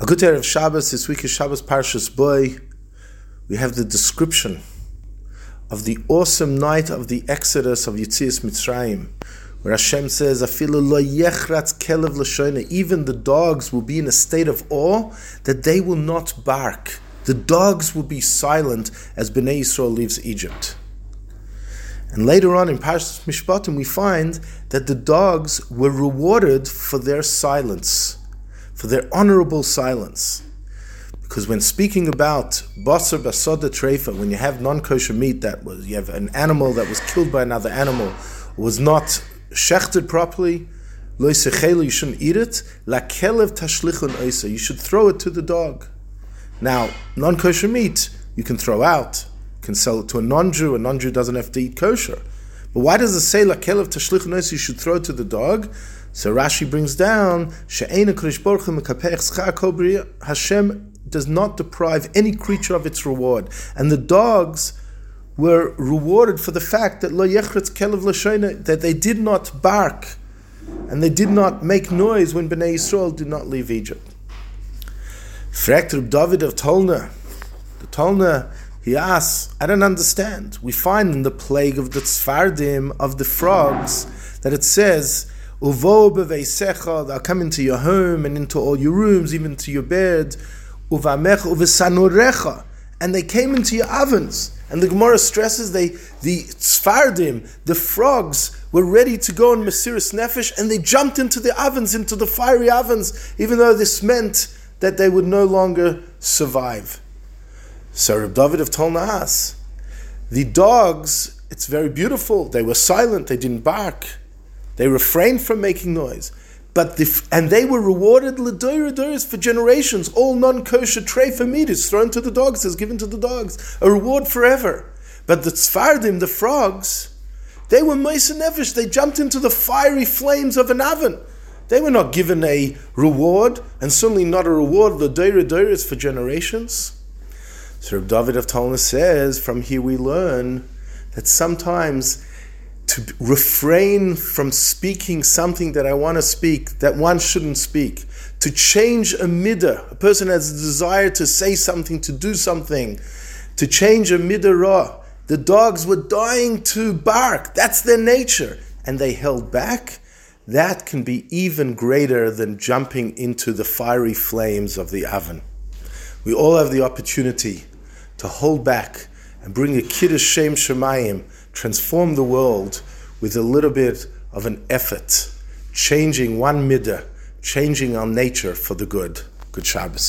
A good day of Shabbos, this week is Shabbos Parshas Bo. We have the description of the awesome night of the Exodus of Yetzias Mitzrayim, where Hashem says, "Afilu lo yechratz kelev l'shoyne." Even the dogs will be in a state of awe that they will not bark. The dogs will be silent as Bnei Yisrael leaves Egypt. And later on in Parshas Mishpatim, we find that the dogs were rewarded for their silence for their honorable silence. Because when speaking about basar basoda treifa, when you have non-kosher meat that was, you have an animal that was killed by another animal, was not shechted properly, you shouldn't eat it. La kelev tashlichun you should throw it to the dog. Now, non-kosher meat you can throw out, you can sell it to a non-Jew. A non-Jew doesn't have to eat kosher. But why does it say la kelev tashlichun you should throw it to the dog? So Rashi brings down Hashem does not deprive any creature of its reward, and the dogs were rewarded for the fact that that they did not bark and they did not make noise when Bnei Yisrael did not leave Egypt. Fragt David of Tolna, the Tolna, he asks, I don't understand. We find in the plague of the Tzfardim of the frogs that it says Uvo beveisecha, they'll come into your home and into all your rooms, even to your bed. Uvamecha uvesanorecha, and they came into your ovens. And the Gemara stresses they the tzfardim, the frogs, were ready to go on Mesiris Nefesh, and they jumped into the ovens, into the fiery ovens, even though this meant that they would no longer survive. So Reb David of Tolnaas, the dogs, it's very beautiful. They were silent, they didn't bark. They refrained from making noise. But the, and they were rewarded l'doyra for generations. All non-kosher treifa meat is thrown to the dogs, is given to the dogs, a reward forever. But the tzfardim, the frogs, they were meisa. They jumped into the fiery flames of an oven. They were not given a reward, and certainly not a reward l'doyra is for generations. Reb David of Tolna says, from here we learn that sometimes to refrain from speaking something that I want to speak that one shouldn't speak, to change a midah. A person has a desire to say something, to do something, to change a midah raw. The dogs were dying to bark. That's their nature. And they held back. That can be even greater than jumping into the fiery flames of the oven. We all have the opportunity to hold back and bring a kiddush shem shemayim transform the world with a little bit of an effort, changing one midah, changing our nature for the good. Good Shabbos.